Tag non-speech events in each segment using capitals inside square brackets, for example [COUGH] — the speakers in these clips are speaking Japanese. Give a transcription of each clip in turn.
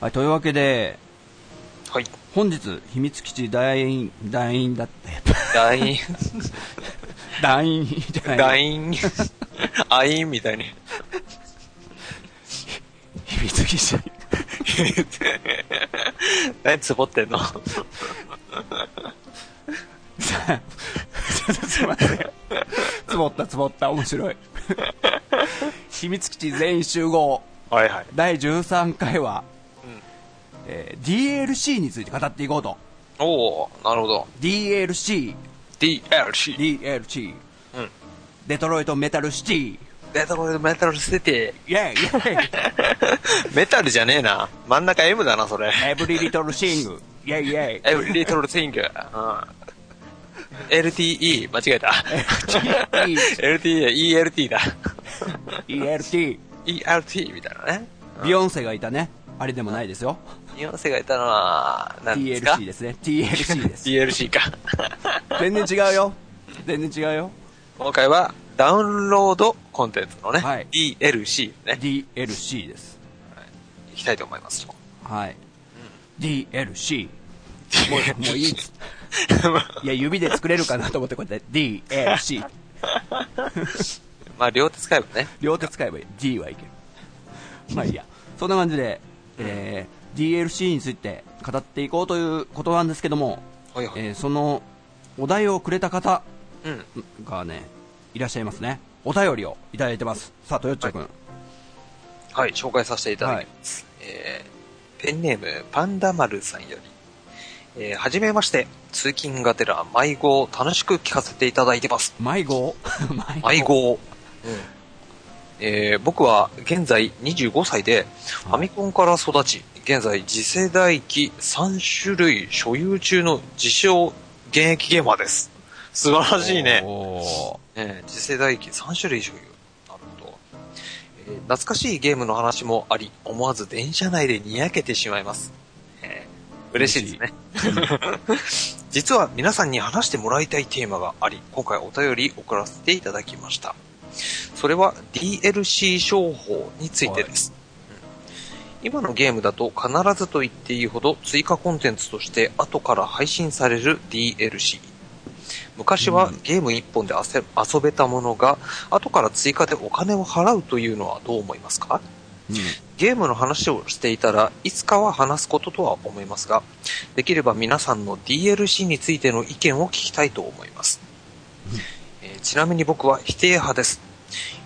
はい、というわけで、はい。本日、秘密基地団員、団員だって、LINE、[LAUGHS] 団員じゃない。LINE、アインみたいに。秘密基地。[LAUGHS] 何つぼってんの？ちょっとすいません。つぼったつぼった、面白い。秘密基地全員集合、はいはい。第13回は、うんえー DLC について語っていこうと。おおなるほど。DLC、DLC。DLC、うん。デトロイトメタルシティ、デトロイトメタルシテイェイイェイィ。メタルじゃねえな。真ん中 M だな、それ。 Every Little Thing、イェイイェイ Every little thing. うん。LTE、間違えた。LTE、ELT だ。ELT、ELT みたいなね。ビヨンセがいたね。あれでもないですよ。ニオンセがいたのは、何ですか？TLC ですね。TLC です。DLC か。全然違うよ。全然違うよ。今回は、ダウンロードコンテンツのね、はい DLC ね、DLC です。いきたいと思いますと。はい。DLC。もう、もういいっつ。[LAUGHS] いや、指で作れるかなと思ってこうやって DLC。[LAUGHS] まあ、両手使えばね。両手使えばいい。D はいける。まあいいや。そんな感じで、えー、DLC について語っていこうということなんですけども、はいはい。えーそのお題をくれた方うん。がね、いらっしゃいますね。お便りをいただいてます。さあ、トヨッチョ君。はい、紹介させていただきます。えー、ペンネーム、パンダ丸さんより。えー、はじめまして、通勤がてら迷子を楽しく聞かせていただいてます。迷子？[LAUGHS] 迷子。えー僕は現在25歳で、ファミコンから育ち、現在次世代機3種類所有中の自称現役ゲーマーです。素晴らしいね。えー次世代機3種類所有。なるほど、えー懐かしいゲームの話もあり、思わず電車内でにやけてしまいます。えー嬉しいですね。[LAUGHS] 実は皆さんに話してもらいたいテーマがあり、今回お便り送らせていただきました。それは DLC 商法についてです。うん今のゲームだと必ずと言っていいほど追加コンテンツとして後から配信される DLC。昔はゲーム一本で遊遊べたものが後から追加でお金を払うというのはどう思いますか？うんゲームの話をしていたらいつかは話すこととは思いますが、できれば皆さんの DLC についての意見を聞きたいと思います。えーちなみに僕は否定派です。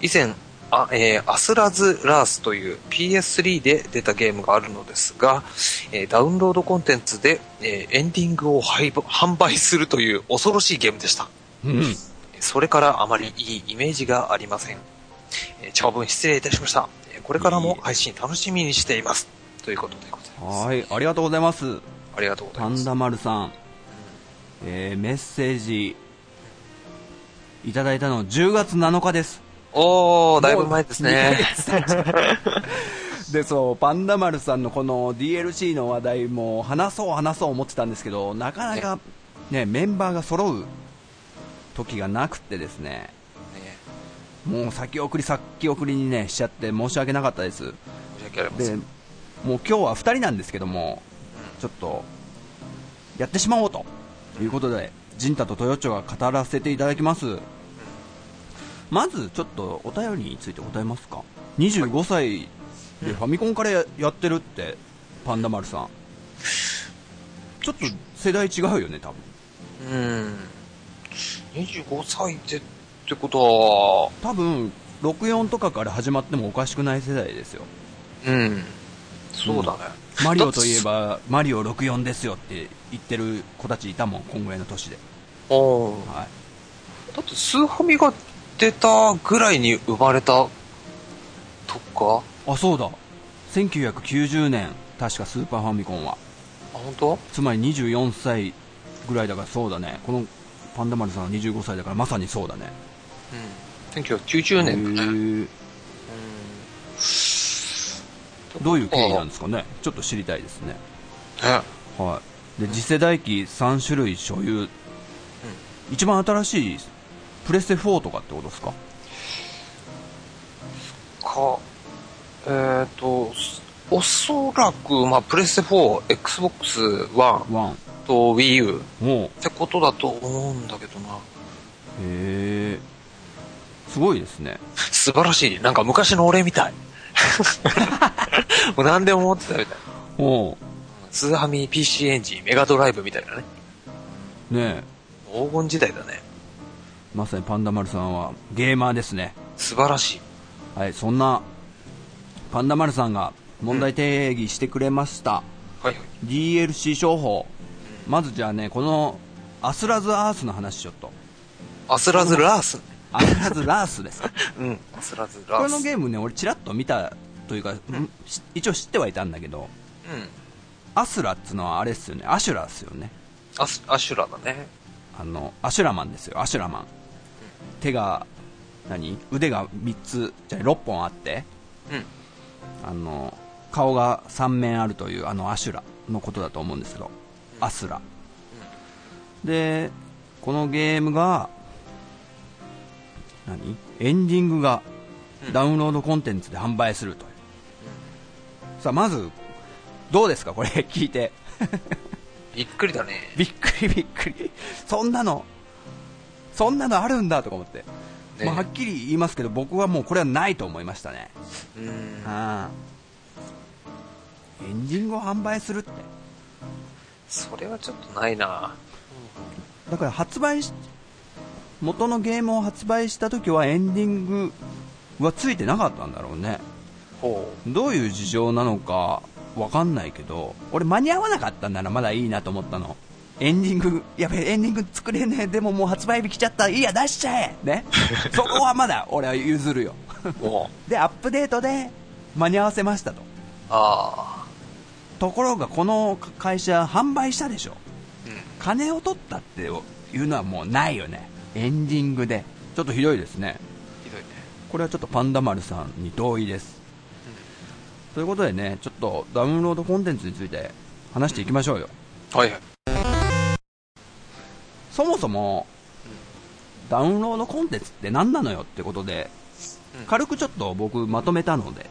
以前、あえーアスラズ・ラースという PS3 で出たゲームがあるのですが、えーダウンロードコンテンツで、えーエンディングを販売するという恐ろしいゲームでした。うん。それからあまりいいイメージがありません。えー長文失礼いたしました。えーこれからも配信楽しみにしています。ということでございます。はい、ありがとうございます。ありがとうございます。パンダ丸さん、えー、メッセージいただいたの10月7日です。おー、だいぶ前ですね。[LAUGHS] で、そう、パンダ丸さんのこの DLC の話題も話そう話そう思ってたんですけど、なかなかね、メンバーが揃う時がなくてですね、ねもう先送り先送りにね、しちゃって申し訳なかったです。申し訳ありませで、ん。もう今日は2人なんですけども、ちょっと、やってしまおうということで、ジンタとトヨッチョが語らせていただきます。まず、ちょっとお便りについて答えますか。25歳でファミコンからややってるって、パンダ丸さん。ちょっと世代違うよね、多分。うん。25歳でってことは、多分、64とかから始まってもおかしくない世代ですよ。うん。そうだね。マリオといえば、マリオ64ですよって言ってる子たちいたもん、こんぐらいの年で。おーはい。だってスーファミが出たぐらいに生まれたとか？あ、そうだ。1990年、確かスーパーファミコンは。あ、本当？つまり24歳ぐらいだからそうだね。このパンダ丸さんは25歳だからまさにそうだね。うん。1990年だね。うんどういう経緯なんですかね？ちょっと知りたいですね。ね。はい。で、次世代機3種類所有。一番新しい、プレステ4とかってことですか？か、えっ、と、おそらく、まあ、プレステ4、Xbox One ワン。と Wii U もってことだと思うんだけどな。う、へえ。すごいですね。[LAUGHS] 素晴らしい。なんか昔の俺みたい。[LAUGHS] もう何でも持ってたみたい。おスーハミ PC エンジン、メガドライブみたいなね。うねえ。黄金時代だね。まさにパンダ丸さんはゲーマーですね。素晴らしい。はい、そんなパンダ丸さんが問題定義してくれました。はいはい。DLC 商法。まずじゃあね、このアスラズアースの話ちょっと。アスラズラース。アスラズラースです。[LAUGHS] うん。アスラズラース。このゲームね、俺ちらっと見たというか、んし一応知ってはいたんだけど、うん。アスラっつうのはあれっすよね、アシュラっすよね。アシュラだね。あの、アシュラマンですよ、アシュラマン。手が、何？腕が3つ、じゃあ6本あって、うん。あの、顔が3面あるというあのアシュラのことだと思うんですけど、アスラ。で、このゲームが、何？エンディングがうんダウンロードコンテンツで販売するという。さあ、まず、どうですか？これ聞いて。びっくりだね。びっくりびっくり。そんなの、そんなのあるんだとか思って。ねまあ、はっきり言いますけど、僕はもうこれはないと思いましたね。うん。エンディングを販売するって。それはちょっとないなだから発売し、元のゲームを発売した時はエンディングはついてなかったんだろうね。ほどういう事情なのかわかんないけど、俺間に合わなかったんならまだいいなと思ったの。エンディング、やべえ、エンディング作れねえ、でももう発売日来ちゃった、いいや、出しちゃえね。[LAUGHS] そこはまだ俺は譲るよ。[LAUGHS] で、アップデートで間に合わせましたと。あところがこの会社販売したでしょ。あ。うん。金を取ったっていうのはもうないよね。エンディングで。ちょっとひどいですね。ひどいね。これはちょっとパンダ丸さんに同意です。ということでね、ちょっとダウンロードコンテンツについて話していきましょうよ。はいはい。そもそも、ダウンロードコンテンツって何なのよってことで、うん軽くちょっと僕まとめたので、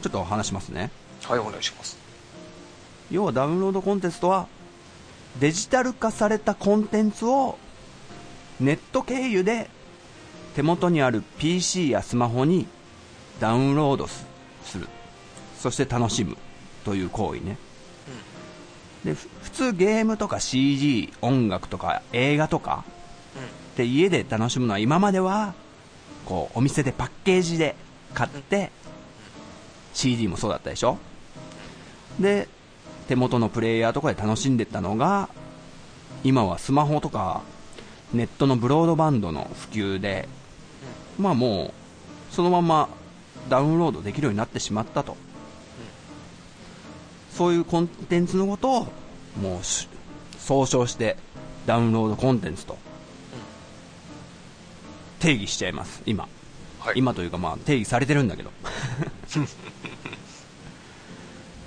ちょっと話しますね。はい、お願いします。要はダウンロードコンテンツとは、デジタル化されたコンテンツをネット経由で手元にある PC やスマホにダウンロードすする。そして楽しむという行為ね。で、通ゲームとか CG、音楽とか映画とかって家で楽しむのは今まではこうお店でパッケージで買って CD もそうだったでしょ？で手元のプレイヤーとかで楽しんでったのが今はスマホとかネットのブロードバンドの普及でまあもうそのままダウンロードできるようになってしまったと。そういうコンテンツのことをもうし総称してダウンロードコンテンツと定義しちゃいます今。はい。今というかまあ定義されてるんだけど。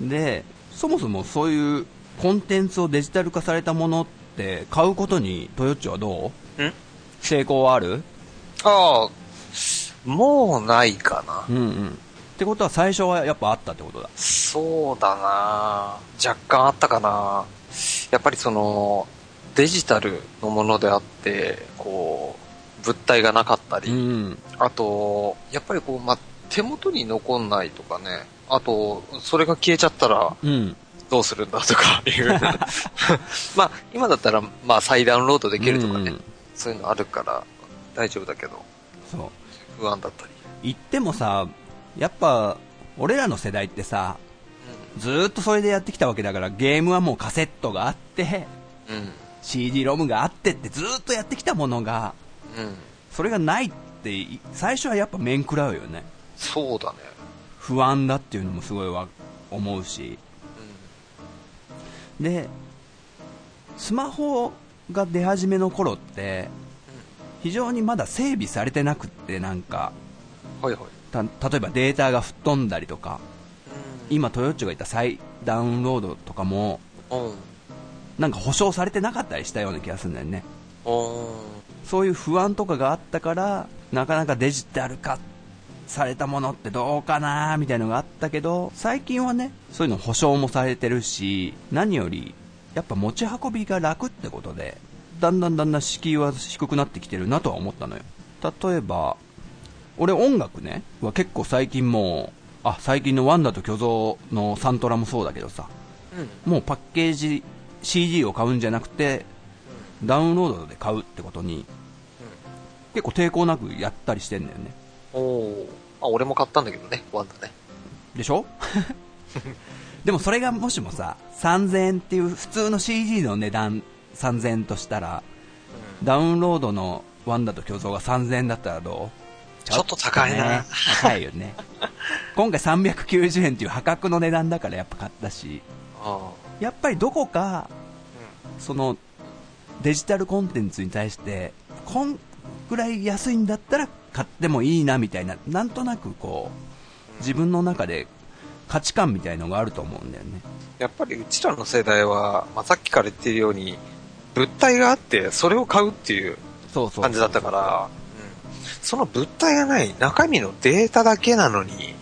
[LAUGHS] でそもそもそういうコンテンツをデジタル化されたものって買うことにトヨッチはどう？ん？成功はある？ああ、もうないかな。うんうん。ってことは最初はやっぱあったってことだ。そうだな。若干あったかなやっぱりその、デジタルのものであって、こう、物体がなかったり、うんあと、やっぱりこう、まあ、手元に残んないとかね、あと、それが消えちゃったらうんどうするんだとかいう。まあ、今だったら、まあ、再ダウンロードできるとかね、うんそういうのあるから大丈夫だけど、そう不安だったり。言ってもさやっぱ俺らの世代ってさずーっとそれでやってきたわけだからゲームはもうカセットがあってうん。うん。CD ロムがあってってずーっとやってきたものがうん。それがないってい最初はやっぱ面食らうよねそうだね。不安だっていうのもすごいわ思うしでスマホが出始めの頃って非常にまだ整備されてなくってなんかうん。はいはい。た例えばデータが吹っ飛んだりとか今トヨッチョが言った再ダウンロードとかもうん。なんか保証されてなかったりしたような気がするんだよねうん。そういう不安とかがあったからなかなかデジタル化っされたものってどうかなみたいなのがあったけど、最近はね、そういうの保証もされてるし、何より、やっぱ持ち運びが楽ってことで、だんだんだんだん敷居は低くなってきてるなとは思ったのよ。例えば、俺音楽ね、は結構最近もう、あ、最近のワンダと巨像のサントラもそうだけどさ、うん。もうパッケージ CD を買うんじゃなくて、ダウンロードで買うってことに、結構抵抗なくやったりしてんだよね。おお。あ、俺も買ったんだけどね、ワンダね。でしょ？[LAUGHS] でもそれがもしもさ、3000円っていう普通の CD の値段3000円としたら、ダウンロードのワンダと巨像が3000円だったらどう？ちょっと高いなね高いよね。今回390円っていう破格の値段だからやっぱ買ったし、あやっぱりどこか、そのデジタルコンテンツに対して、こんぐらい安いんだったら買ってもいいなみたいな、なんとなくこう、自分の中で価値観みたいのがあると思うんだよね。やっぱりうちらの世代は、まあ、さっきから言ってるように、物体があって、それを買うっていう。感じだったから、うんその物体がない中身のデータだけなのに、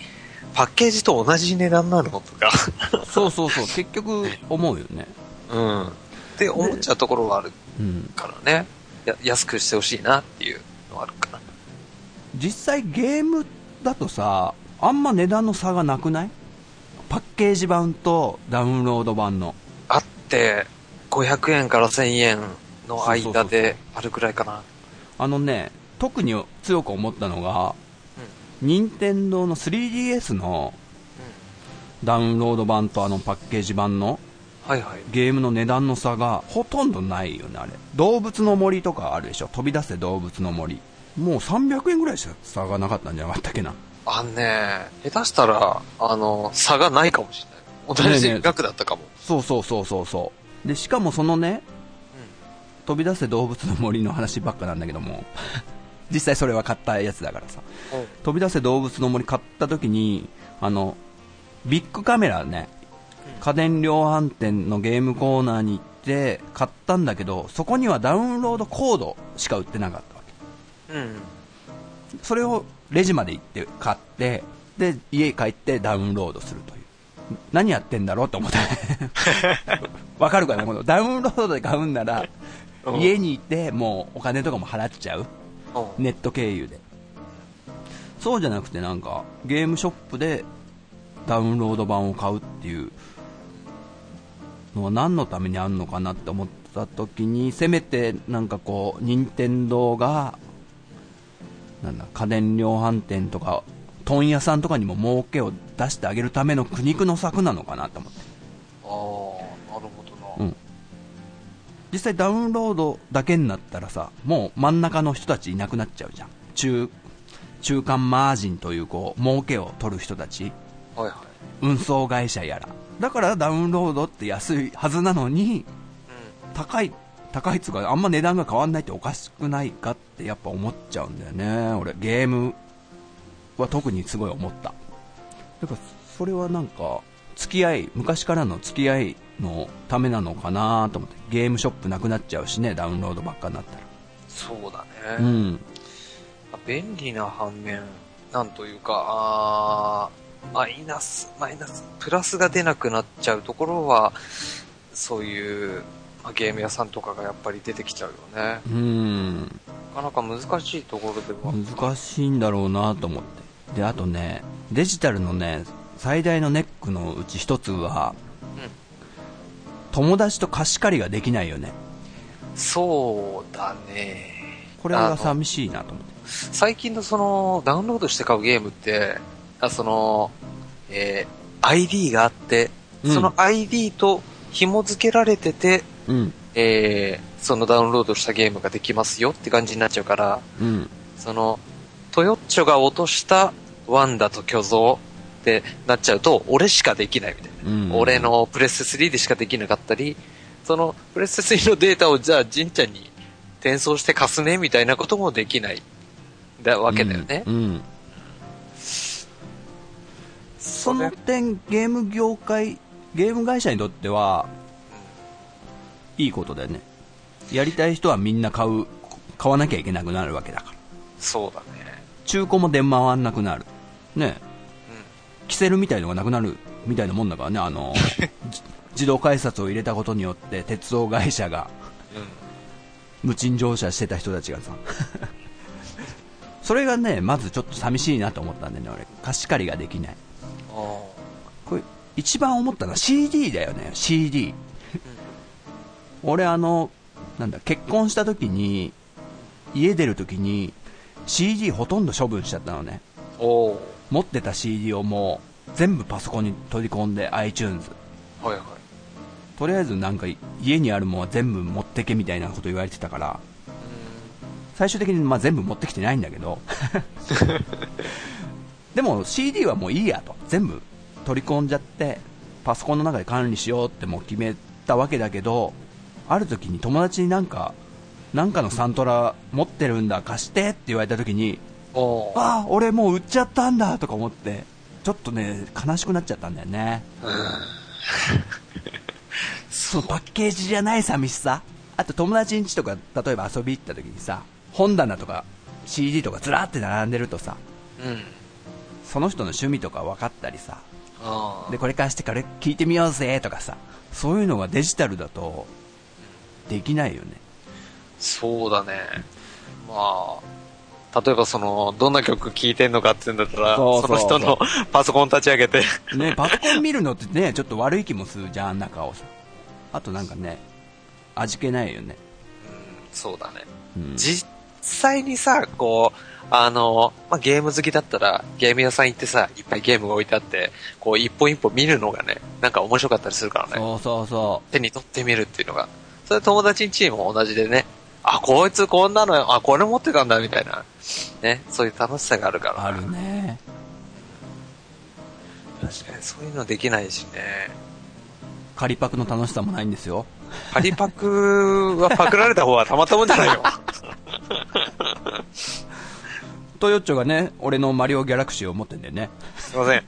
パッケージと同じ値段なのとか、[LAUGHS] そうそうそう、結局思うよね。うん。って思っちゃうところはあるうん。からね。や安くしてほしいなっていうのはあるかな。実際ゲームだとさ、あんま値段の差がなくない？パッケージ版とダウンロード版の。あって、500円から1000円の間であるくらいかな。あのね、特に強く思ったのが、任天堂の 3DS のダウンロード版とあのパッケージ版のはいはい。ゲームの値段の差がほとんどないよね、あれ。動物の森とかあるでしょ飛び出せ動物の森。もう300円ぐらいしか差がなかったんじゃなかったっけな。あのね、下手したら、あの、差がないかもしれない。同じえ額だったかも。そうそうそうそうそう。で、しかもそのね、飛び出せ動物の森の話ばっかなんだけども、実際それは買ったやつだからさ。うん。飛び出せ動物の森買った時に、あの、ビッグカメラね、家電量販店のゲームコーナーに行って買ったんだけど、そこにはダウンロードコードしか売ってなかったわけ。うん。それをレジまで行って買って、で、家帰ってダウンロードするという。何やってんだろうと思った。[LAUGHS] わかるかな？このダウンロードで買うんなら、うん家にいてもうお金とかも払っちゃう。うんネット経由で。そうじゃなくてなんか、ゲームショップでダウンロード版を買うっていうのは何のためにあるのかなって思った時に、せめてなんかこう、任天堂が、なんだ、家電量販店とか、問屋さんとかにも儲けを出してあげるための苦肉の策なのかなと思って。ああ、なるほどな。うん実際ダウンロードだけになったらさ、もう真ん中の人たちいなくなっちゃうじゃん。中、中間マージンというこう、儲けを取る人たち、はいはい。運送会社やら。だからダウンロードって安いはずなのに、高い、高いっつうか、あんま値段が変わんないっておかしくないかってやっぱ思っちゃうんだよね。俺、ゲームは特にすごい思った。だから、それはなんか、付き合い、昔からの付き合いのためなのかなと思って。ゲームショップなくなっちゃうしね、ダウンロードばっかになったら。そうだうね。ん。便利な反面、なんというか、あーマイナス、マイナス、プラスが出なくなっちゃうところは、そういう、まあ、ゲーム屋さんとかがやっぱり出てきちゃうよね。うん。なかなか難しいところでは。難しいんだろうなと思って。で、あとね、デジタルのね、最大のネックのうち一つは、うん友達と貸し借りができないよね。そうだね。これは寂しいなと思って。最近のその、ダウンロードして買うゲームって、あその、えー ID があって、うんその ID と紐付けられてて、うん。えーそのダウンロードしたゲームができますよって感じになっちゃうから、うん。その、トヨッチョが落としたワンダと巨像ってなっちゃうと、俺しかできないみたいな。うん。俺。のプレステ3でしかできなかったり、そのプレステ3のデータをじゃあ、ジンちゃんに転送して貸すねみたいなこともできない。だわけだよね。うん。うんその点、ゲーム業界、ゲーム会社にとっては、いいことだよね。やりたい人はみんな買う、買わなきゃいけなくなるわけだから。そうだね。中古も出回んなくなる。ね、キセルみたいのがなくなるみたいなもんだからね、あの、[LAUGHS] じ自動改札を入れたことによって鉄道会社が。無賃乗車してた人たちがさ [LAUGHS] それがねまずちょっと寂しいなと思ったんでね俺貸し借りができないあこれ一番思ったのは CD だよね CD 俺あのなんだ結婚した時に家出る時に CD ほとんど処分しちゃったのねあ。おー。持ってた CD をもう全部パソコンに取り込んで iTunes はいはい。とりあえずなんか家にあるものは全部持ってけみたいなこと言われてたから最終的にまあ全部持ってきてないんだけど [LAUGHS] でも CD はもういいやと全部取り込んじゃってパソコンの中で管理しようってもう決めたわけだけどある時に友達になんかなんかのサントラ持ってるんだ貸してって言われた時に。ああ俺もう売っちゃったんだとか思ってちょっとね悲しくなっちゃったんだよねそのパッケージじゃない寂しさあと友達ん家とか例えば遊び行った時にさ本棚とか CD とかずらって並んでるとさうん。その人の趣味とか分かったりさ。でこれ貸してから聞いてみようぜとかさそういうのがデジタルだとできないよねそうだね。まあ、例えばその、どんな曲聴いてんのかって言うんだったら、その人の [LAUGHS] パソコン立ち上げて、ねパソコン見るのってねちょっと悪い気もするじゃん中をさあとなんかね味気ないよね、うん、そうだね。うん、実際にさ、こう、あの、まあ、ゲーム好きだったら、ゲーム屋さん行ってさ、いっぱいゲームが置いてあって、こう、一本一本見るのがね、なんか面白かったりするからね。そうそうそ手に取ってみるっていうのが。それ友達んチームも同じでね、あ、こいつこんなの、あ、これ持ってたんだ、みたいな。ね、そういう楽しさがあるから。うあるね確かにそういうのできないしね。仮パクの楽しさもないんですよパリパクはパクられた方はたまったもんじゃないよ。[LAUGHS] トヨッチョがね俺のマリオギャラクシーを持ってんだよねすいません。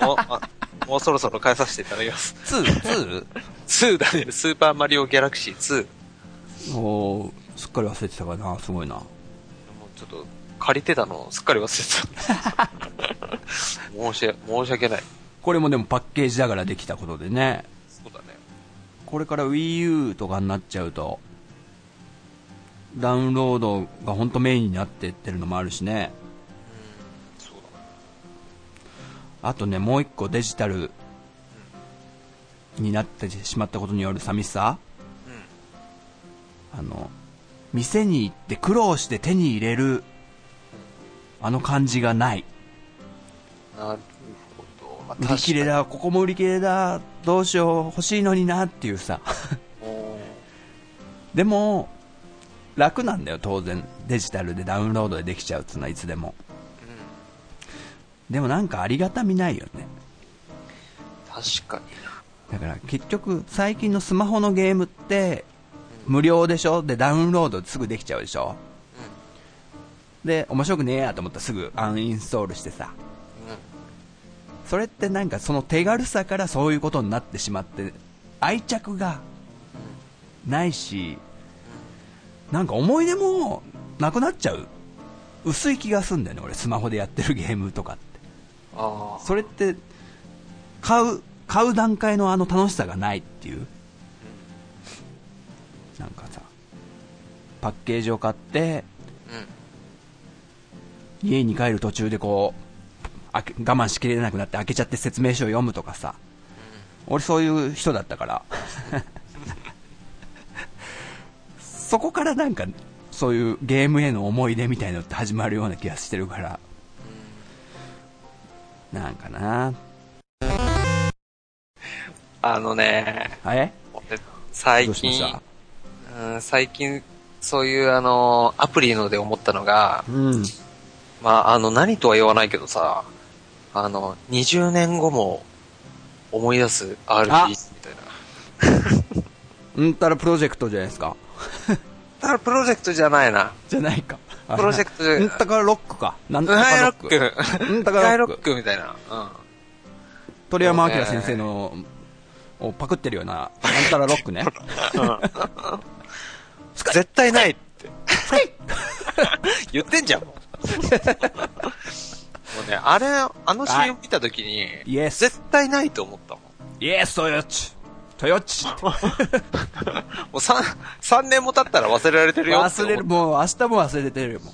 もう、あもうそろそろ返させていただきます。2?2? 2だね、スーパーマリオギャラクシー2。おーすっかり忘れてたからなすごいなもうちょっと、借りてたのすっかり忘れてた。[LAUGHS] 申し、申し訳ない。これもでもパッケージだからできたことでねそうだね。これから WiiU とかになっちゃうとダウンロードが本当メインになってってるのもあるしねそうだね。あとねもう一個デジタルになってしまったことによる寂しさあの店に行って苦労して手に入れるあの感じがない。なるほど。まあ売り切れ。だここも売り切れだどうしよう欲しいのになっていうさ。でも楽なんだよ当然。デジタルでダウンロードでできちゃうっていうのはいつでも。でもなんかありがたみないよね。確かにな。だから結局最近のスマホのゲームって無料でしょ？でダウンロードすぐできちゃうでしょ？で面白くねえやと思ったらすぐアンインストールしてさ。うん。うん。それってなんかその手軽さからそういうことになってしまって愛着がないしなんか思い出もなくなっちゃう。薄い気がすんだよね俺スマホでやってるゲームとかって。それって買う買う段階のあの楽しさがないっていうなんかさパッケージを買ってうん。家に帰る途中でこう我慢しきれなくなって開けちゃって説明書を読むとかさ。俺そういう人だったから。[LAUGHS] そこからなんかそういうゲームへの思い出みたいのって始まるような気がしてるから。なんかな。あのね、あれ俺最近ど最近、そういうあの、アプリので思ったのが、うんまあ、あの、何とは言わないけどさ、あの、20年後も思い出す RPG みたいな。[LAUGHS] うんたらプロジェクトじゃないですか [LAUGHS] だからプロジェクトじゃないな。じゃないかプロジェクトじゃ [LAUGHS] うんたかロックかなんとガイロッかロックク。うんたかガイロックみたいな。うん。鳥山明先生のをパクってるようななんたらロックね絶対ないって。言ってんじゃん。もうね、あれ、あの CM 見たときに、イエス絶対ないと思ったもん。イエストヨッチトヨッチってもう三、三年も経ったら忘れられてるよ忘れる、もう明日も忘れてるよ、も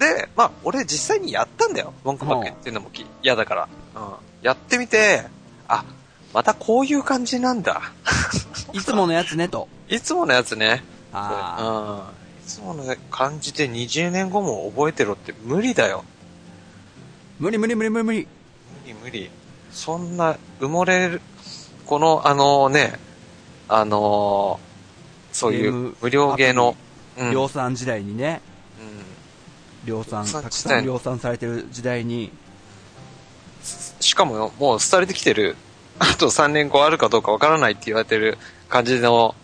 で、まあ、俺実際にやったんだよ。文句ばっかりっていうのもき嫌だから。うん。やってみて、あ、またこういう感じなんだ。う。[LAUGHS] いつものやつね、と。いつものやつね。あうん。いつもの感じで20年後も覚えてろって無理だよ。ー無理無理無理無理無理。無理無理。そんな埋もれる、この、あのね、あのそういう無料ゲーの、うん。量産時代にね、うん量産、たくさん量産されてる時代に、しかももう廃れてきてる、あと3年後あるかどうかわからないって言われてる感じの、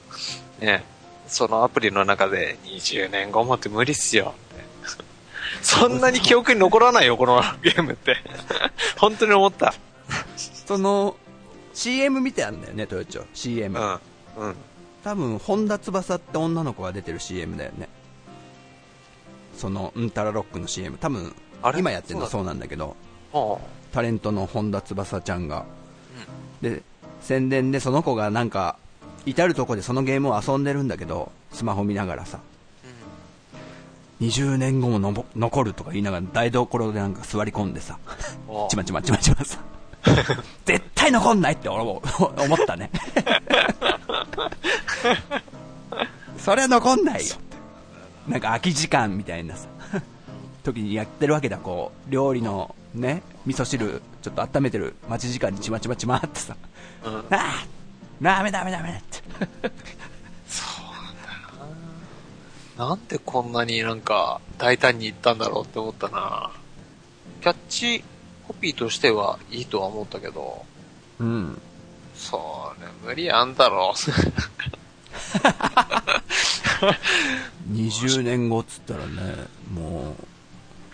ね、そのアプリの中で20年後もって無理っすよ。[LAUGHS] そんなに記憶に残らないよ、この [LAUGHS] ゲームって。[LAUGHS] 本当に思った。その、CM 見てあるんだよね、トヨッチョ。CM。うん。うん。多分、本田翼って女の子が出てる CM だよね。その、うんたらロックの CM。多分今やってるのそそうなんだけど、はタレントの本田翼ちゃんが。で、宣伝でその子がなんか、至るとこでそのゲームを遊んでるんだけど、スマホ見ながらさ、20年後も残るとか言いながら台所でなんか座り込んでさ、ちまちまちまちまさ、[LAUGHS] 絶対残んないって俺も [LAUGHS] 思ったね。[LAUGHS] それは残んないよ。なんか空き時間みたいなさ、時にやってるわけだ、こう、料理のね、味噌汁ちょっと温めてる待ち時間にちまちまちまってさ、うん。ああダメダメダメって。[LAUGHS] なんでこんなになんか大胆に言ったんだろうって思ったな。キャッチコピーとしてはいいとは思ったけど、うん。それ無理あんだろ20 [LAUGHS] 年後っつったらね、もう、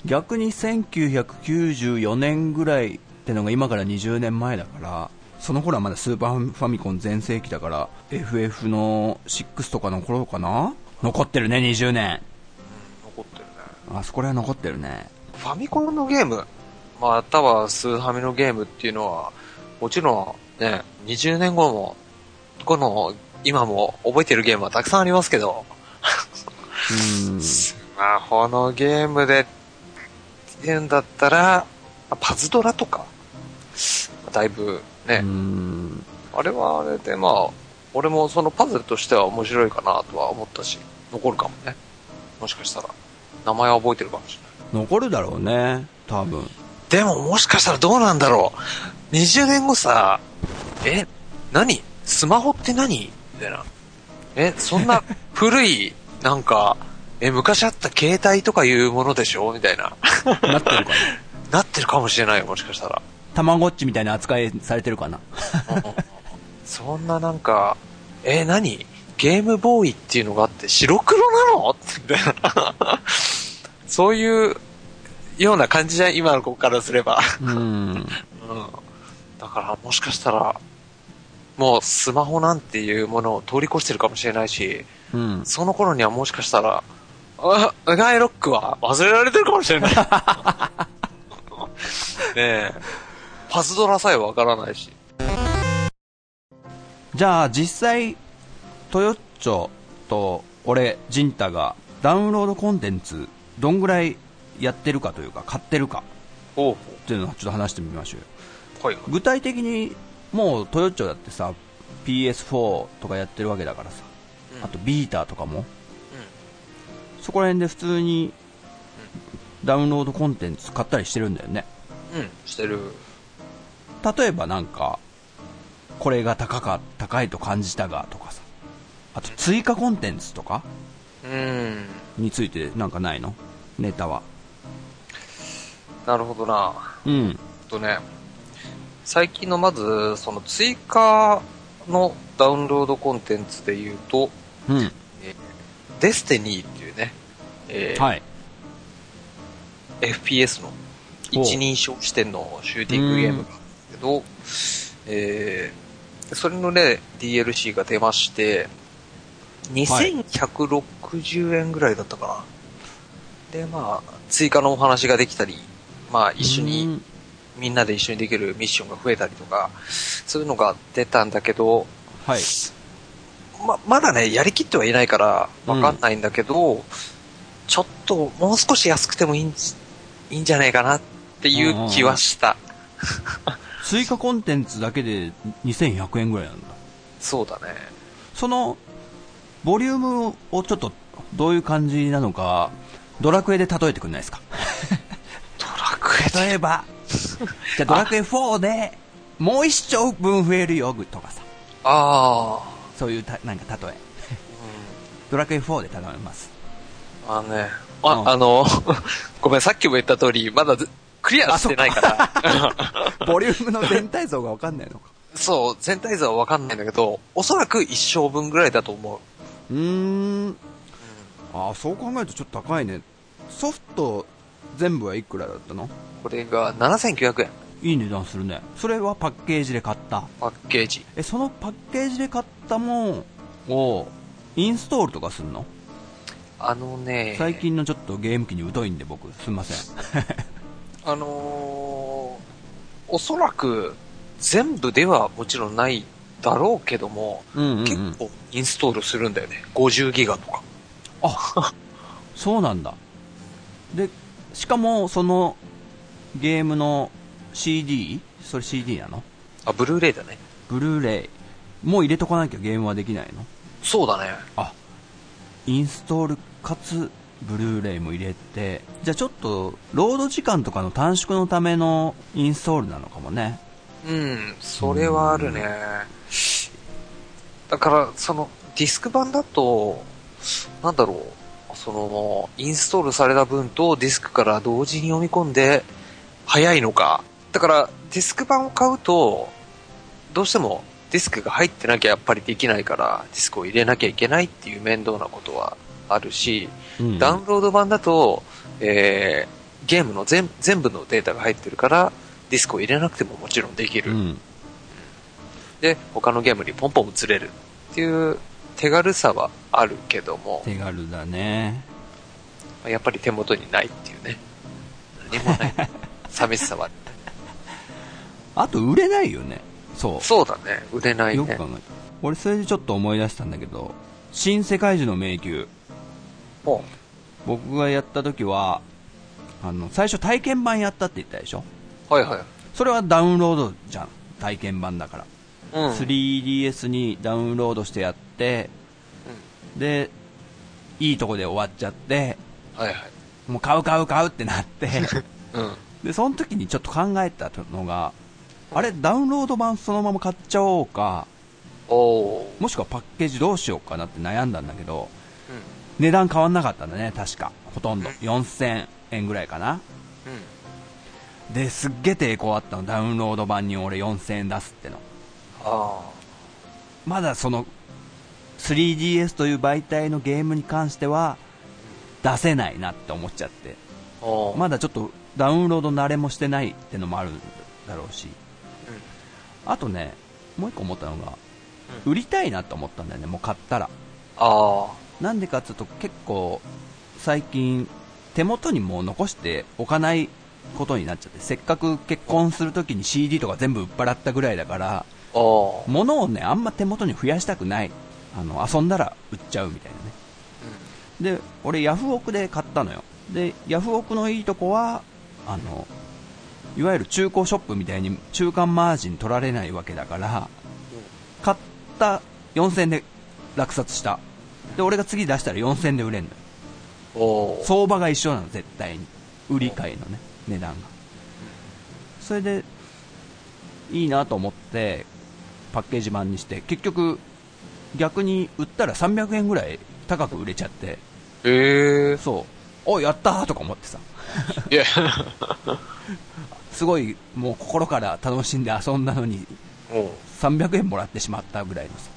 逆に1994年ぐらいってのが今から20年前だから、その頃はまだスーパーファミコン全盛期だから、FF の6とかの頃かな？残ってるね、20年。残ってるね。あそこら辺残ってるね。ファミコンのゲーム、またはスーファミのゲームっていうのは、もちろんね、20年後も、この、今も覚えてるゲームはたくさんありますけど、うん。スマホのゲームで、っていうんだったら、パズドラとか、だいぶね、うん。あれはあれでまあ、俺もそのパズルとしては面白いかなとは思ったし、残るかもね。もしかしたら。名前は覚えてるかもしれない。残るだろうね、多分。でももしかしたらどうなんだろう。20年後さ、え、何？スマホって何？みたいな。え、そんな古い、なんか、え、昔あった携帯とかいうものでしょ？みたいな。なってるかな？なってるかもしれないよ、もしかしたら。たまごっちみたいな扱いされてるかな？そんななんか、え、何？ゲームボーイっていうのがあって白黒なの？みたいな。そういうような感じじゃん、今の子からすれば。うん。うん。だからもしかしたら、もうスマホなんていうものを通り越してるかもしれないし、うん。その頃にはもしかしたら、あ、ガイロックは忘れられてるかもしれない。[LAUGHS] ねえ。パズドラさえわからないし。じゃあ実際、トヨッチョと俺、ジンタがダウンロードコンテンツ、どんぐらいやってるかというか、買ってるかおうっていうのをちょっと話してみましょうよ。はい。具体的に、もうトヨッチョだってさ、PS4 とかやってるわけだからさ、あとビーターとかも、そこら辺で普通にダウンロードコンテンツ買ったりしてるんだよね。うん、うん、してる。例えばなんか、これが高か、高いと感じたがとかさ、あと追加コンテンツとかうん。についてなんかないの？ネタは。なるほどな。うん。とね、最近のまず、その追加のダウンロードコンテンツで言うと、うん。デスティニーってえーはい。FPS の一人称視点のシューティングゲームがあるんですけど、えーそれのね、DLC が出まして、2160円ぐらいだったかで、まあ、追加のお話ができたり、まあ、一緒うに、ん。みんなで一緒にできるミッションが増えたりとか、そういうのが出たんだけど、はい。ま、まだね、やりきってはいないから、わかんないんだけど、ちょっと、もう少し安くてもいいんじいいんじゃないかなっていう気はした。追加コンテンツだけで2100円ぐらいなんだ。そうだね。その、ボリュームをちょっと、どういう感じなのか、ドラクエで例えてくんないですか？ドラクエで？例えば、じゃあドラクエ4で、もう一生分増えるよ、とかさ。ああ、そういうた、なんか例え。うドラクエ4で例えます。ん。あのね、あ、うんあの、[LAUGHS] ごめん、さっきも言った通り、まだずクリアしてないから。ボリュームの全体像がわかんないのか。そう、全体像はわかんないんだけど、おそらく一生分ぐらいだと思う。うーん。ああ、そう考えるとちょっと高いね。ソフト全部はいくらだったの？これが7900円。いい値段するね。それはパッケージで買った。パッケージ。え、そのパッケージで買ったもんを、インストールとかすんの？あのね、最近のちょっとゲーム機に疎いんで僕、すいません。[LAUGHS] あのーおそらく全部ではもちろんないだろうけども、うんうん、うん。結構インストールするんだよね。50ギガとか。あ、そうなんだ。で、しかも、その、ゲームの CD? それ CD なの？あ、ブルーレイだね。ブルーレイ。もう入れとかなきゃゲームはできないの？そうだね。あ、インストールかつ、ブルーレイも入れて、じゃあちょっと、ロード時間とかの短縮のためのインストールなのかもね。うん、それはあるね。だから、その、ディスク版だと、なんだろう、その、インストールされた分とディスクから同時に読み込んで、早いのか。だから、ディスク版を買うと、どうしてもディスクが入ってなきゃやっぱりできないから、ディスクを入れなきゃいけないっていう面倒なことはあるし、うんダウンロード版だと、えー、ゲームの全全部のデータが入ってるから、ディスクを入れなくてももちろんできる。うん。で、他のゲームにポンポン移れるっていう手軽さはあるけども、手軽だね。やっぱり手元にないっていうね。何もない。[LAUGHS] 寂しさはある。あと、売れないよね。そう。そうだね。売れないねよく考。えた。俺、それでちょっと思い出したんだけど、新世界樹の迷宮。も僕がやった時は、あの、最初体験版やったって言ったでしょ？う、はいはい。それはダウンロードじゃん。体験版だから。うん。3DS にダウンロードしてやって、で、いいとこで終わっちゃって、はいはい。もう買う買う買うってなって、うん。で、その時にちょっと考えたのが、あれ、ダウンロード版そのまま買っちゃおうか。もしくはパッケージどうしようかなって悩んだんだけど、うん。値段変わんなかったんだね、確か。ほとんど。うん4000円ぐらいかな。うん。で、すっげえ抵抗あったの、ダウンロード版に俺4000円出すっての。あまだその、3DS という媒体のゲームに関しては、出せないなって思っちゃって。まだちょっとダウンロード慣れもしてないってのもあるだろうし。あとね、もう一個思ったのが、う売りたいなと思ったんだよね、もう買ったら。あなんでかっていうと結構、最近、手元にもう残しておかないことになっちゃって、せっかく結婚するときに CD とか全部売っ払ったぐらいだから。物をね、あんま手元に増やしたくない。あの、遊んだら売っちゃうみたいなね。で、俺ヤフオクで買ったのよ。で、ヤフオクのいいとこは、あの、いわゆる中古ショップみたいに中間マージン取られないわけだから、買った4000円で落札した。で、俺が次出したら4000円で売れんのよ。相場が一緒なの、絶対に。売り買いのね、値段が。それで、いいなと思って、パッケージ版にして、結局、逆に売ったら300円ぐらい高く売れちゃって、ええそう、おやったーとか思ってさ、いや、すごいもう心から楽しんで遊んだのに、おう300円もらってしまったぐらいのさ。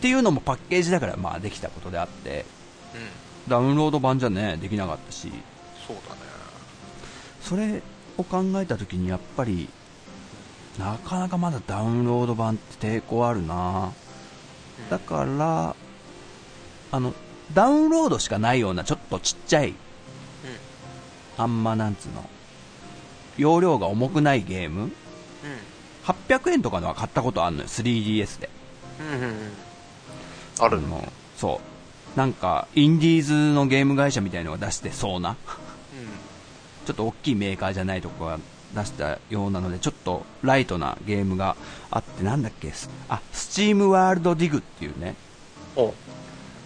っていうのもパッケージだからまあできたことであって、うん。ダウンロード版じゃね、できなかったし、そうだね。それを考えたときにやっぱり、なかなかまだダウンロード版って抵抗あるなだから、あの、ダウンロードしかないようなちょっとちっちゃい、あんまなんつうの、容量が重くないゲームうん。800円とかのは買ったことあるのよ、3DS で。うん。うん。うん。あるの？のそう。なんか、インディーズのゲーム会社みたいのが出してそうな、ちょっと大きいメーカーじゃないとこが出したようなので、ちょっとライトなゲームがあって、なんだっけ、すあ、スチームワールドディグっていうね、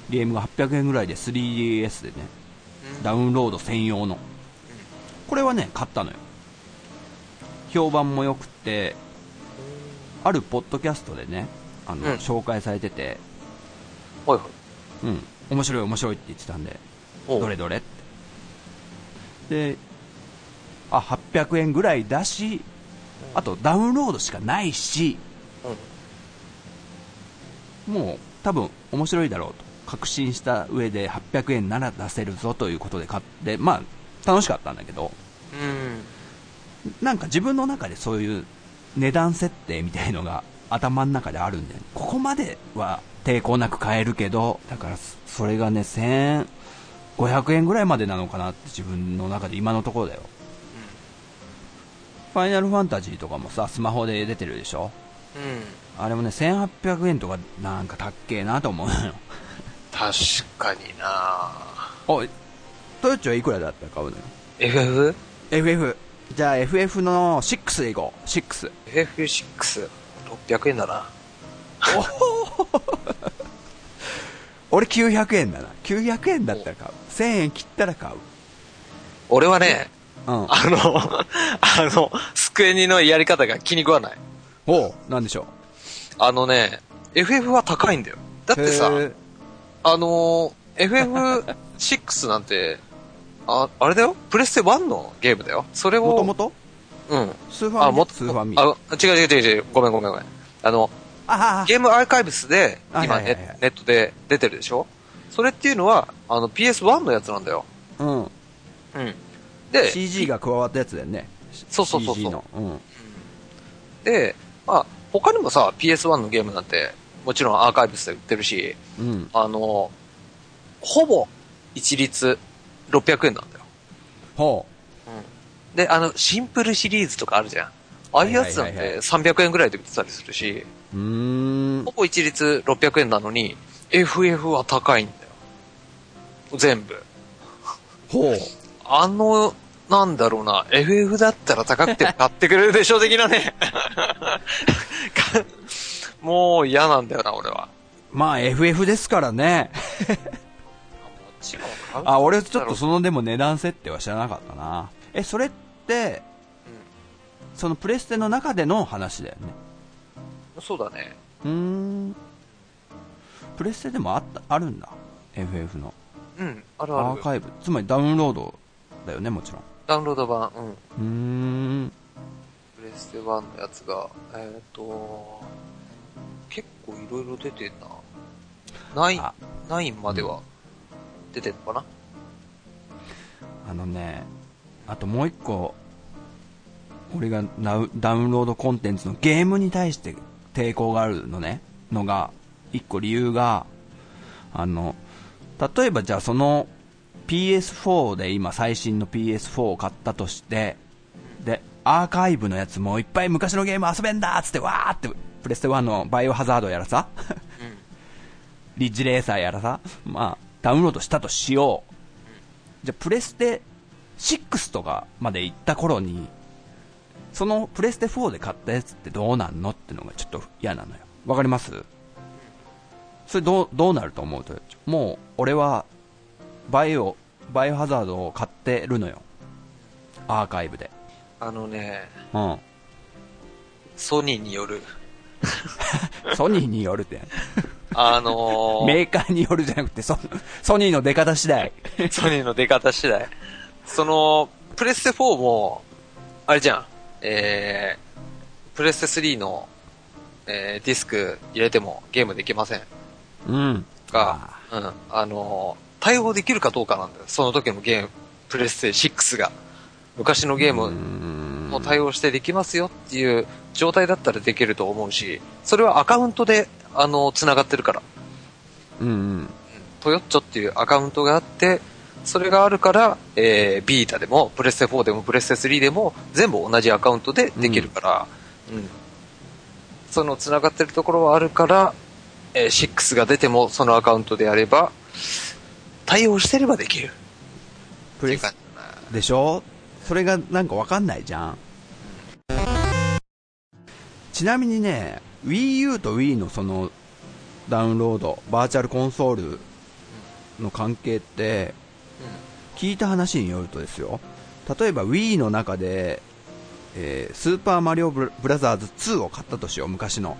ゲームが800円ぐらいで 3DS でね、ダウンロード専用の。これはね、買ったのよ。評判も良くて、あるポッドキャストでね、あの、うん。紹介されてて、はいはい。うん、面白い面白いって言ってたんで、おどれどれって。で、あ、800円ぐらいだし、あとダウンロードしかないし、うん。もう多分面白いだろうと確信した上で800円なら出せるぞということで買って、まあ楽しかったんだけど、うん。なんか自分の中でそういう値段設定みたいのが頭の中であるんで、ここまでは抵抗なく買えるけど、だからそそれがね、1500円ぐらいまでなのかなって自分の中で今のところだよ。ファイナルファンタジーとかもさ、スマホで出てるでしょ？うん。あれもね、1800円とかなんか高っけえなと思うのよ。確かになおい、トヨッチはいくらだったら買うのよ？FF? FF。じゃあ FF の6でいこう。6。FF6。600円だな。俺900円だな。900円だったら買う。1000円切ったら買う。俺はね、うん。あの、あの、スクエニのやり方が気に食わない。おう、なんでしょあのね、FF は高いんだよ。だう。ってさ、あのー、FF6 なんて、あ、あれだよ？プレステ1のゲームだよ。それを、もともとうん。スーファあ、ミ？もっと、スーファミ。あ、違う違う違う違う。ごめんごめんごめん。あの、あゲームアーカイブスで、今ネネットで出てるでしょ？それっていうのは、あの PS1 のやつなんだよ。あ、うん。うん。で、CG が加わったやつだよね。そうそうそうそう。うん。で、まあ、他にもさ、PS1 のゲームなんて、もちろんアーカイブスで売ってるし、うん。あの、ほぼ一律600円なんだよ。ほで、あの、シンプルシリーズとかあるじゃん。ああいうやつなんて300円ぐらいで売ってたりするし、ほ。ぼ一律600円なのに、FF は高いんだよ。全部。ほう。あの、なんだろうな、FF だったら高くて買ってくれるでしょ的なね。か [LAUGHS] もう嫌なんだよな、俺は。まあ FF ですからね。あ、俺ちょっとそのでも値段設定は知らなかったな。え、それって、そのプレステの中での話だよね。そうだね。うーん。プレステでもあった、あるんだ。FF の。うん、あるある。アーカイブ。つまりダウンロードだよね、もちろん。ダウンロード版、うん。うーん。プレステ1のやつが、えっ、と、結構いろいろ出てんな。9あ、9までは出てんのかな、あのね、あともう一個、俺がダウンロードコンテンツのゲームに対して抵抗があるのね、のが、一個理由が、あの、例えばじゃあその PS4 で今最新の PS4 を買ったとして、で、アーカイブのやつもいっぱい昔のゲーム遊べんだっつってわーって、プレステ1のバイオハザードやらさ、リッジレーサーやらさ、まあ、ダウンロードしたとしよう。じゃあ、プレステ6とかまで行った頃に、そのプレステ4で買ったやつってどうなんのってのがちょっと嫌なのよ。わかります？それどう、どうなると思うと、もう、俺は、バイオ、バイオハザードを買ってるのよ。アーカイブで。あのね、うん。ソニーによる、[LAUGHS] ソニーによるって。あのー [LAUGHS] メーカーによるじゃなくて、ソソニーの出方次第。[LAUGHS] ソニーの出方次第。その、プレステ4も、あれじゃん、えー、プレステ3の、えー、ディスク入れてもゲームできませんうん。が、うん、あのー対応できるかどうかなんだよ。その時のゲーム、プレステ6が。昔のゲームムも対応してできますよっていう状態だったらできると思うし、それはアカウントで、あの、繋がってるから。うんうん。トヨッチョっていうアカウントがあって、それがあるから、えー、ビータでも、プレステ4でも、プレステ3でも、全部同じアカウントでできるから、うん。その繋がってるところはあるから、えー、6が出てもそのアカウントであれば、対応してればできる。プレスっていう感じだなでしょ？それがなんかわかんないじゃん。ちなみにね、Wii U と Wii のそのダウンロード、バーチャルコンソールの関係って、聞いた話によるとですよ、例えば Wii の中で、えースーパーマリオブラザーズ2を買ったとしよう、昔の。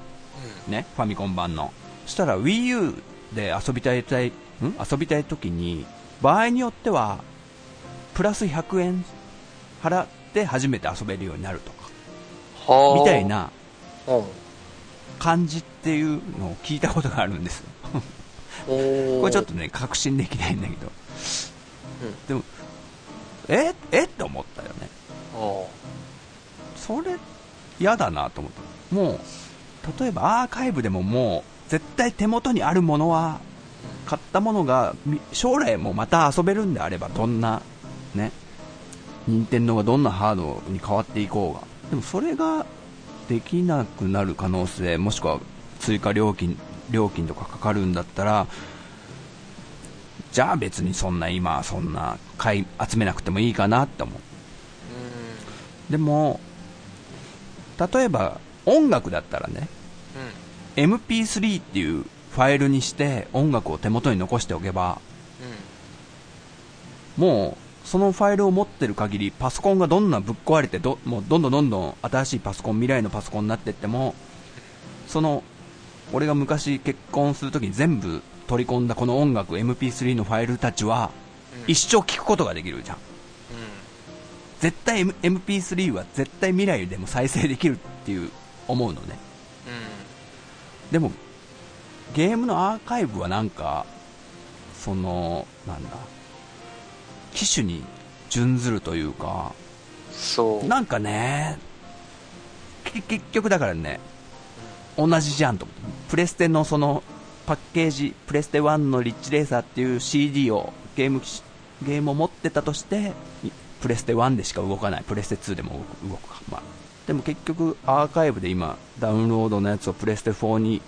ね、ファミコン版の。そしたら Wii U で遊びたいたい、ん？遊びたい時に、場合によっては、プラス100円払って初めて遊べるようになるとか、はあみたい。なうん。感じっていうのを聞いたことがあるんです。これちょっとね、確信できないんだけど。でも、ええって思ったよね。それ、嫌だなと思った。もう、例えばアーカイブでももう、絶対手元にあるものは、買ったものが、将来もまた遊べるんであれば、どんな、ね、任天堂がどんなハードに変わっていこうが。でもそれが、できなくなる可能性、もしくは追加料金、料金とかかかるんだったら、じゃあ別にそんな今、そんな買い集めなくてもいいかなって思う。でも、例えば音楽だったらね、うん。うん。MP3 っていうファイルにして音楽を手元に残しておけば、もうそのファイルを持ってる限りパソコンがどんなぶっ壊れてど、もうどんどんどんどん新しいパソコン、未来のパソコンになっていっても、その、俺が昔結婚するときに全部取り込んだこの音楽 MP3 のファイルたちは、うん。一生聴くことができるじゃん。絶対 M- MP3 は絶対未来でも再生できるっていう思うのね。でも、ゲームのアーカイブはなんか、その、なんだ、機種に準ずるというか、そう。なんかね、け結局だからね、同じじゃんと思って。プレステのそのパッケージ、プレステ1のリッチレーサーっていう CD をゲームゲームを持ってたとして、いプレステ1でしか動かない。プレステ2でも動くか。まあ。でも結局アーカイブで今ダウンロードのやつをプレステ4に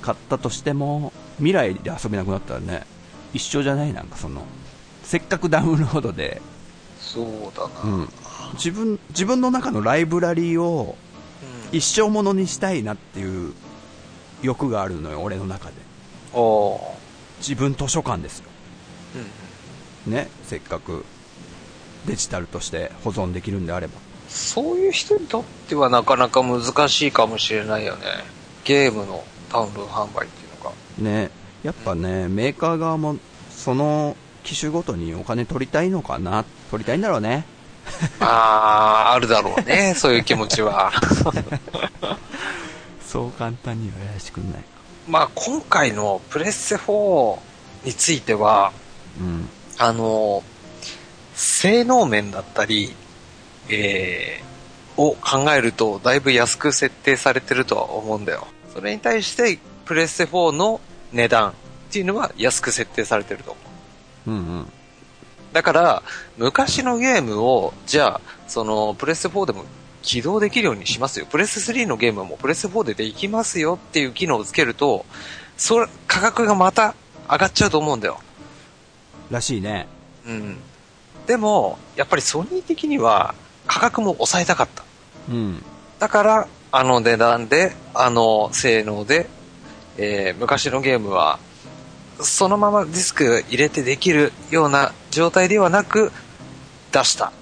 買ったとしても、未来で遊べなくなったらね、一緒じゃない？なんかその、せっかくダウンロードで、そうだな。うん、自分自分の中のライブラリーをうん。一生ものにしたいなっていう欲があるのよ、俺の中で。自分図書館ですよ。うん。ね、せっかくデジタルとして保存できるんであれば。そういう人にとってはなかなか難しいかもしれないよね。ゲームのダウンロード販売っていうのが。ね、やっぱね、メーカー側もその機種ごとにお金取りたいのかな。取りたいんだろうね。[LAUGHS] あー、あるだろうね、そういう気持ちは。[LAUGHS] そう簡単にはやらしてくんないか。まあ今回のプレステ4については、うん。あの、性能面だったり、えー、を考えるとだいぶ安く設定されてるとは思うんだよ。それに対してプレステ4の値段っていうのは安く設定されてると思う。うんうん。だから、昔のゲームを、じゃあ、その、プレステ4でも起動できるようにしますよ。プレステ3のゲームはもうプレステ4でできますよっていう機能をつけると、それ、価格がまた上がっちゃうと思うんだよ。らしいね。うん。でも、やっぱりソニー的には価格も抑えたかった。うん。だから、あの値段で、あの性能で、えー昔のゲームは、そのままディスク入れてできるような状態ではなく、出した。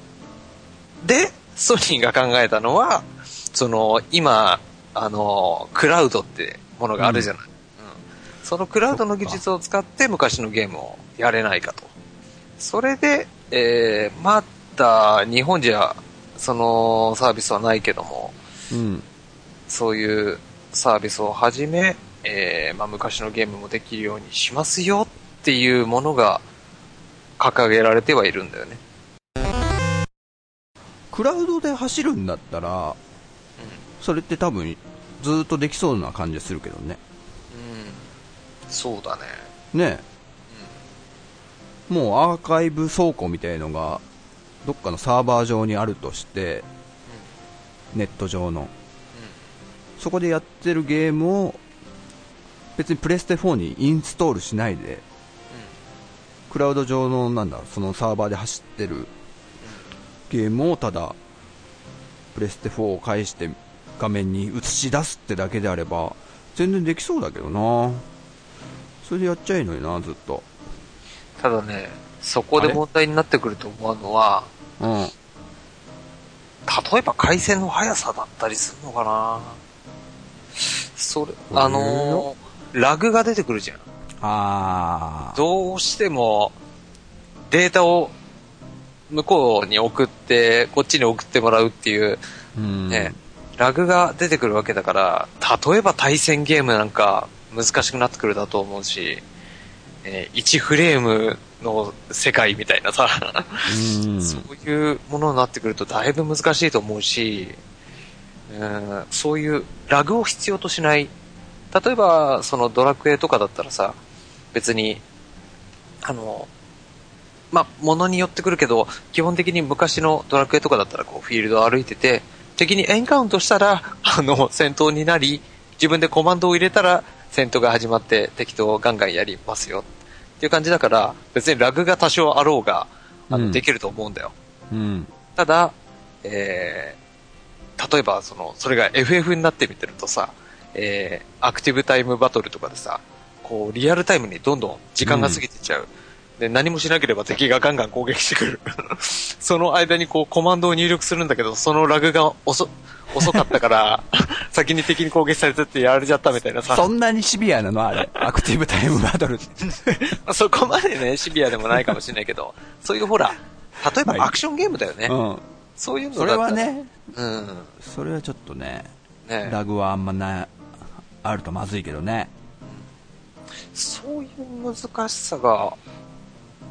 で、ソニーが考えたのは、その、今、あの、クラウドってものがあるじゃない。うんそのクラウドの技術を使って昔のゲームをやれないかと。それで、えーまだ日本じゃそのサービスはないけども、うん。そういうサービスを始め、えーまあ、昔のゲームもできるようにしますよっていうものが掲げられてはいるんだよね。クラウドで走るんだったら、それって多分、ずーっとできそうな感じするけどね。うん。そうだね。ね。もうアーカイブ倉庫みたいのがどっかのサーバー上にあるとしてネット上の。そこでやってるゲームを別にプレステ4にインストールしないでクラウド上のなんだそのサーバーで走ってるゲームをただプレステ4を返して画面に映し出すってだけであれば全然できそうだけどな。それでやっちゃいいのになずっと。ただね、そこで問題になってくると思うのは、うん。例えば回線の速さだったりするのかな。それ、あのーラグが出てくるじゃん。ああどうしても、データを向こうに送って、こっちに送ってもらうっていう、うんね、ラグが出てくるわけだから、例えば対戦ゲームなんか難しくなってくるだと思うし、えー1フレームの世界みたいなさ、うんそういうものになってくるとだいぶ難しいと思うし、うんそういうラグを必要としない。例えば、そのドラクエとかだったらさ、別に、あの、まあ、ものによってくるけど、基本的に昔のドラクエとかだったら、こう、フィールドを歩いてて、敵にエンカウントしたら、あの、戦闘になり、自分でコマンドを入れたら、戦闘が始まって、敵とガンガンやりますよ。っていう感じだから、別にラグが多少あろうが、あの、うんできると思うんだよ。うんただ、えー、例えば、その、それが FF になってみてるとさ、えー、アクティブタイムバトルとかでさ、こう、リアルタイムにどんどん時間が過ぎてっちゃう。で、何もしなければ敵がガンガン攻撃してくる。[LAUGHS] その間にこう、コマンドを入力するんだけど、そのラグが遅、遅かったから、[LAUGHS] 先に敵に攻撃されてってやられちゃったみたいなさ。そんなにシビアなの？あれアクティブタイムバトル [LAUGHS] そこまでね、シビアでもないかもしれないけど、そういうほら、例えばアクションゲームだよね。うんそういうのそれは。ねうん。それはちょっとねねラグはあんまなあるとまずいけどねそういう難しさが、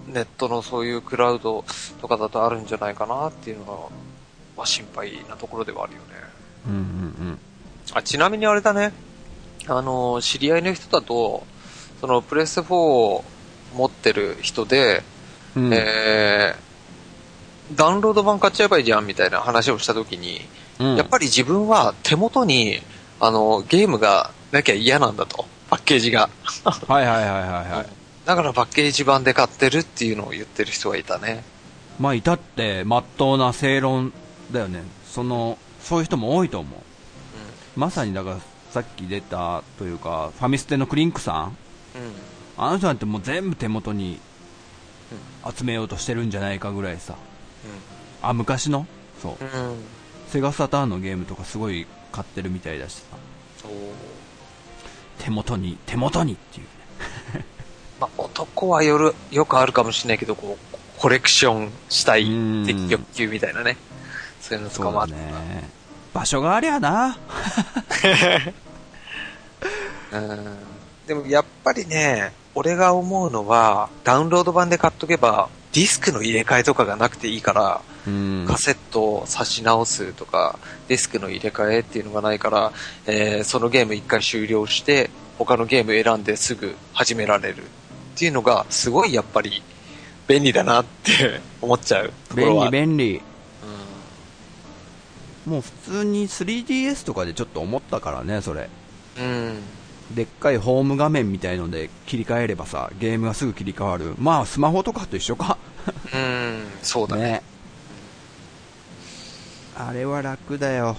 ネットのそういうクラウドとかだとあるんじゃないかなっていうのが、まあ、心配なところではあるよね。うんうんあちなみにあれだね、あの、知り合いの人だと、そのプレステ4を持ってる人で、うんうんえーダウンロード版買っちゃえばいいじゃんみたいな話をしたときに、うんやっぱり自分は手元に、あの、ゲームがなきゃ嫌なんだと。パッケージが。はいはいはいはいはい [LAUGHS] だからパッケージ版で買ってるっていうのを言ってる人がいたね。まあ至ってまっとうな正論だよねそのそういう人も多いと思うまさにだからさっき出たというかファミステのクリンクさんうん。うん。あの人なんてもう全部手元に集めようとしてるんじゃないかぐらいさあ昔の？そううん。うん。セガサターンのゲームとかすごい買ってるみたいだしさ。手元に手元にっていうねまあ、男はよる、よくあるかもしれないけど、こう、コレクションしたいうん的欲求みたいなね。そういうのとかもある。ね場所がありゃな [LAUGHS] うん。でもやっぱりね、俺が思うのは、ダウンロード版で買っとけば、ディスクの入れ替えとかがなくていいから、うんカセットを差し直すとか、ディスクの入れ替えっていうのがないから、えーそのゲーム一回終了して、他のゲーム選んですぐ始められるっていうのが、すごいやっぱり便利だなって [LAUGHS] 思っちゃうところは。便利便利うもう普通に 3DS とかでちょっと思ったからねそれん。うん。でっかいホーム画面みたいので切り替えればさゲームがすぐ切り替わるまあスマホとかと一緒かうん、そうだね。ねあれは楽だよ